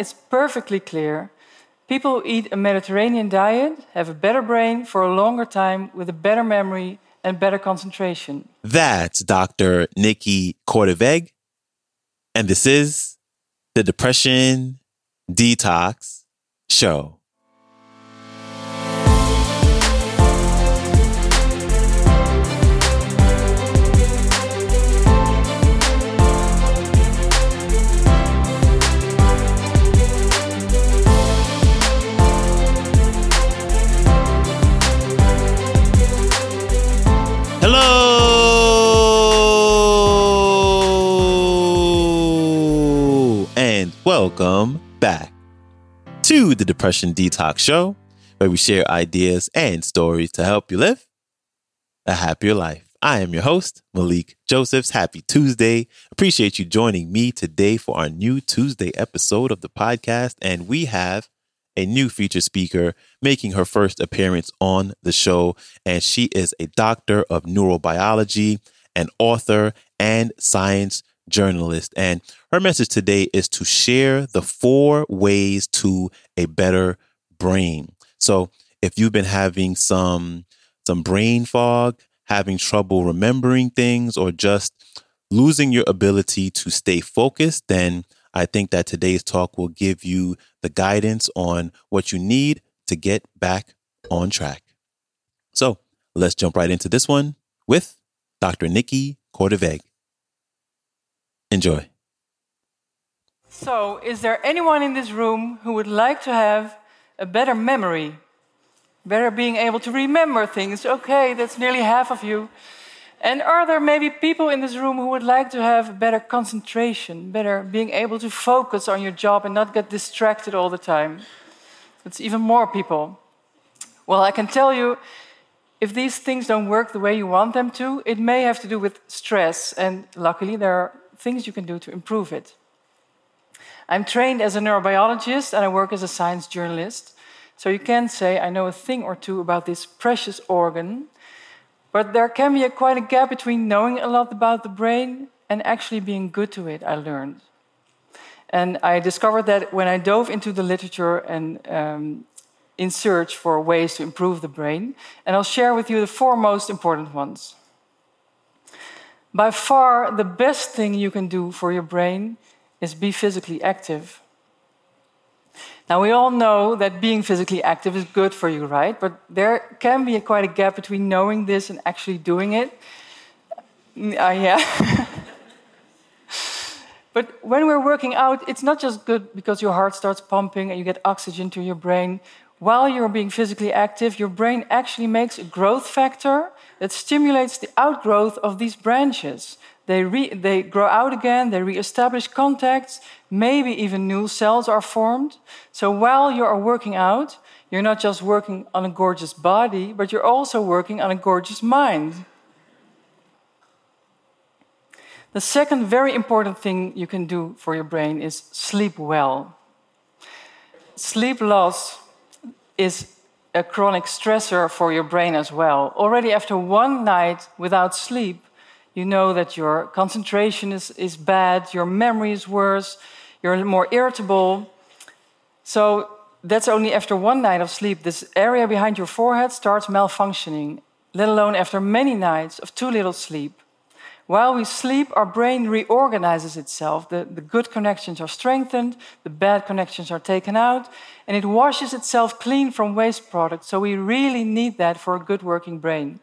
it's perfectly clear. People who eat a Mediterranean diet have a better brain for a longer time with a better memory and better concentration. That's Dr. Niki Korteweg. And this is the Depression Detox Show. Welcome back to the Depression Detox Show, where we share ideas and stories to help you live a happier life. I am your host, Malikee Josephs. Happy Tuesday. Appreciate you joining me today for our new Tuesday episode of the podcast. And we have a new feature speaker making her first appearance on the show. And she is a doctor of neurobiology, an author, and science journalist. And her message today is to share the four ways to a better brain. So if you've been having some some brain fog, having trouble remembering things, or just losing your ability to stay focused, then I think that today's talk will give you the guidance on what you need to get back on track. So let's jump right into this one with Dr. Niki Korteweg. Enjoy. So, is there anyone in this room who would like to have a better memory? Better being able to remember things? Okay, that's nearly half of you. And are there maybe people in this room who would like to have better concentration, better being able to focus on your job and not get distracted all the time? That's even more people. Well, I can tell you if these things don't work the way you want them to, it may have to do with stress. And luckily, there are things you can do to improve it. I'm trained as a neurobiologist and I work as a science journalist. So you can say I know a thing or two about this precious organ, but there can be a, quite a gap between knowing a lot about the brain and actually being good to it, I learned. And I discovered that when I dove into the literature and um, in search for ways to improve the brain, and I'll share with you the four most important ones. By far, the best thing you can do for your brain is be physically active. Now, we all know that being physically active is good for you, right? But there can be a, quite a gap between knowing this and actually doing it. Uh, yeah. but when we're working out, it's not just good because your heart starts pumping and you get oxygen to your brain. While you're being physically active, your brain actually makes a growth factor that stimulates the outgrowth of these branches. They, re, they grow out again, they re-establish contacts, maybe even new cells are formed. So while you are working out, you're not just working on a gorgeous body, but you're also working on a gorgeous mind. The second very important thing you can do for your brain is sleep well. Sleep loss is a chronic stressor for your brain as well. Already after one night without sleep, you know that your concentration is, is bad, your memory is worse, you're more irritable. So that's only after one night of sleep. This area behind your forehead starts malfunctioning, let alone after many nights of too little sleep. While we sleep, our brain reorganizes itself. The, the good connections are strengthened, the bad connections are taken out, and it washes itself clean from waste products. So we really need that for a good working brain.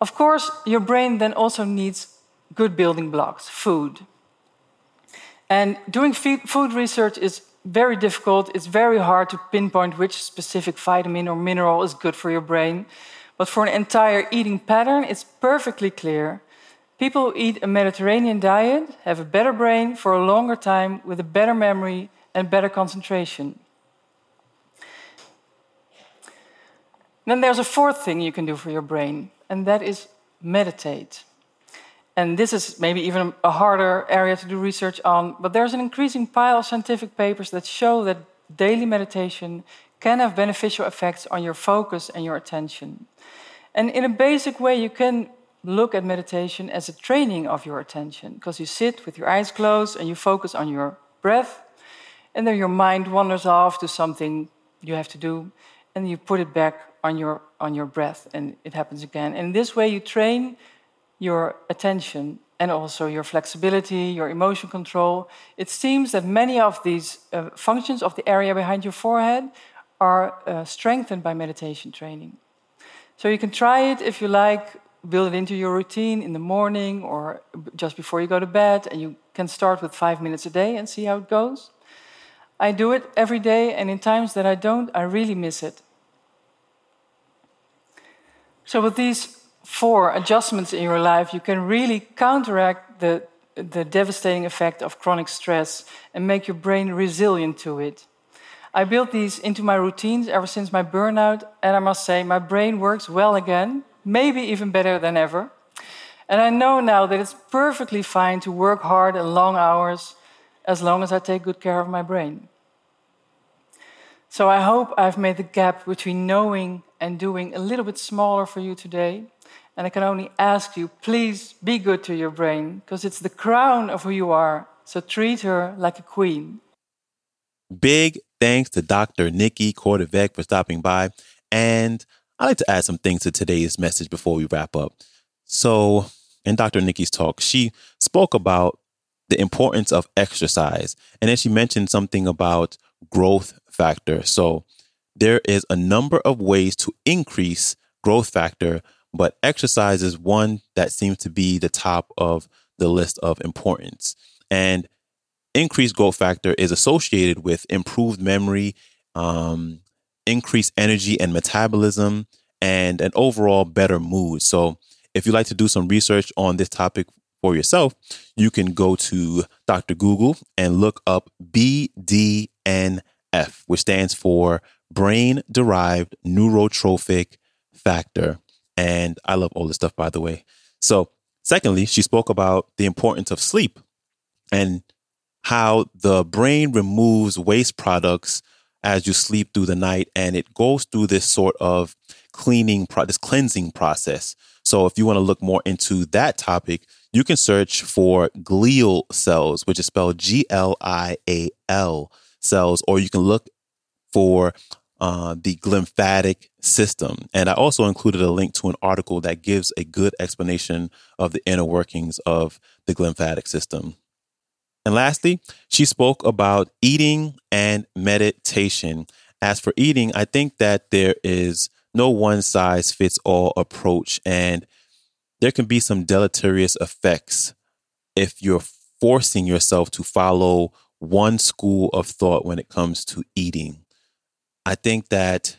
Of course, your brain then also needs good building blocks, food. And doing food research is very difficult. It's very hard to pinpoint which specific vitamin or mineral is good for your brain. But for an entire eating pattern, it's perfectly clear. People who eat a Mediterranean diet have a better brain for a longer time with a better memory and better concentration. Then there's a fourth thing you can do for your brain, and that is meditate. And this is maybe even a harder area to do research on, but there's an increasing pile of scientific papers that show that daily meditation can have beneficial effects on your focus and your attention. And in a basic way, you can look at meditation as a training of your attention because you sit with your eyes closed and you focus on your breath, and then your mind wanders off to something you have to do, and you put it back on your, on your breath, and it happens again. And this way, you train your attention and also your flexibility, your emotion control. It seems that many of these uh, functions of the area behind your forehead are uh, strengthened by meditation training. So you can try it if you like, build it into your routine in the morning or just before you go to bed, and you can start with five minutes a day and see how it goes. I do it every day, and in times that I don't, I really miss it. So, with these four adjustments in your life, you can really counteract the, the devastating effect of chronic stress and make your brain resilient to it. I built these into my routines ever since my burnout, and I must say, my brain works well again, maybe even better than ever. And I know now that it's perfectly fine to work hard and long hours as long as I take good care of my brain. So I hope I've made the gap between knowing and doing a little bit smaller for you today. And I can only ask you, please be good to your brain, because it's the crown of who you are. So treat her like a queen. Big thanks to Dr. Niki Korteweg for stopping by. And I'd like to add some things to today's message before we wrap up. So, in Dr. Niki's talk, she spoke about the importance of exercise. And then she mentioned something about growth factor. So there is a number of ways to increase growth factor, but exercise is one that seems to be the top of the list of importance. And increased growth factor is associated with improved memory, um, increased energy and metabolism, and an overall better mood. So, if you'd like to do some research on this topic for yourself, you can go to Dr. Google and look up BDNF, which stands for Brain Derived Neurotrophic Factor. And I love all this stuff, by the way. So, secondly, she spoke about the importance of sleep and how the brain removes waste products as you sleep through the night and it goes through this sort of cleaning this cleansing process so if you want to look more into that topic you can search for glial cells, which is spelled G L I A L cells, or you can look for uh, the glymphatic system. And I also included a link to an article that gives a good explanation of the inner workings of the glymphatic system. And lastly, she spoke about eating and meditation. As for eating, I think that there is no one size fits all approach. And there can be some deleterious effects if you're forcing yourself to follow one school of thought when it comes to eating. I think that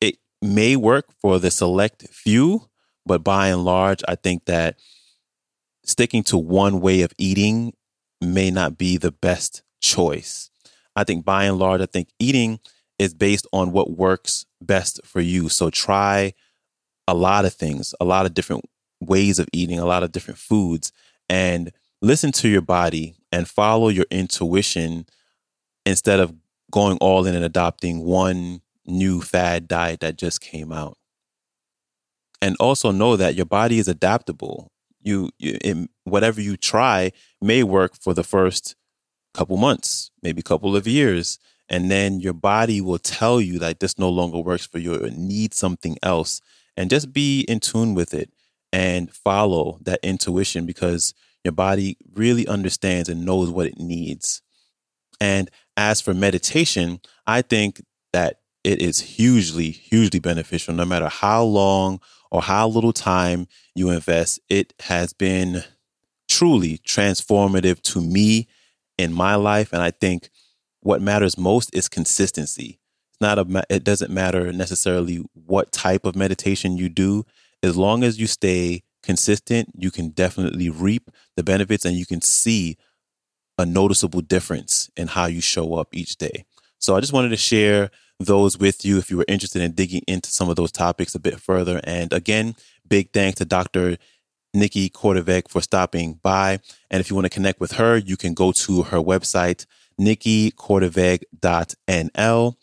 it may work for the select few, but by and large, I think that sticking to one way of eating may not be the best choice. I think by and large, I think eating is based on what works best for you. So try a lot of things, a lot of different ways of eating, a lot of different foods, and listen to your body and follow your intuition instead of going all in and adopting one new fad diet that just came out. And also know that your body is adaptable. You, you it, whatever you try may work for the first couple months, maybe couple of years, and then your body will tell you that this no longer works for you or need something else. And just be in tune with it and follow that intuition because your body really understands and knows what it needs. And as for meditation, I think that it is hugely, hugely beneficial no matter how long or how little time you invest. It has been truly transformative to me in my life. And I think what matters most is consistency. It's not a, it doesn't matter necessarily what type of meditation you do as long as you stay consistent, you can definitely reap the benefits and you can see a noticeable difference in how you show up each day. So I just wanted to share those with you if you were interested in digging into some of those topics a bit further. And again, big thanks to Dr. Niki Korteweg for stopping by. And if you want to connect with her, you can go to her website, nikikorteweg.nl.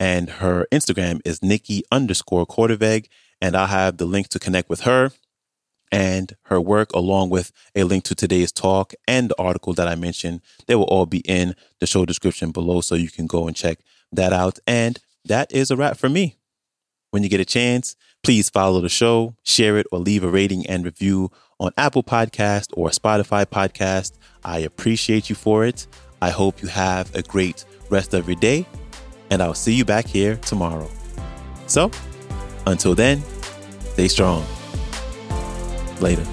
And her Instagram is Niki underscore Korteweg and I'll have the link to connect with her and her work, along with a link to today's talk and the article that I mentioned. They will all be in the show description below, so you can go and check that out. And that is a wrap for me. When you get a chance, please follow the show, share it, or leave a rating and review on Apple Podcast or Spotify Podcast. I appreciate you for it. I hope you have a great rest of your day, and I'll see you back here tomorrow. So, until then, stay strong. Later.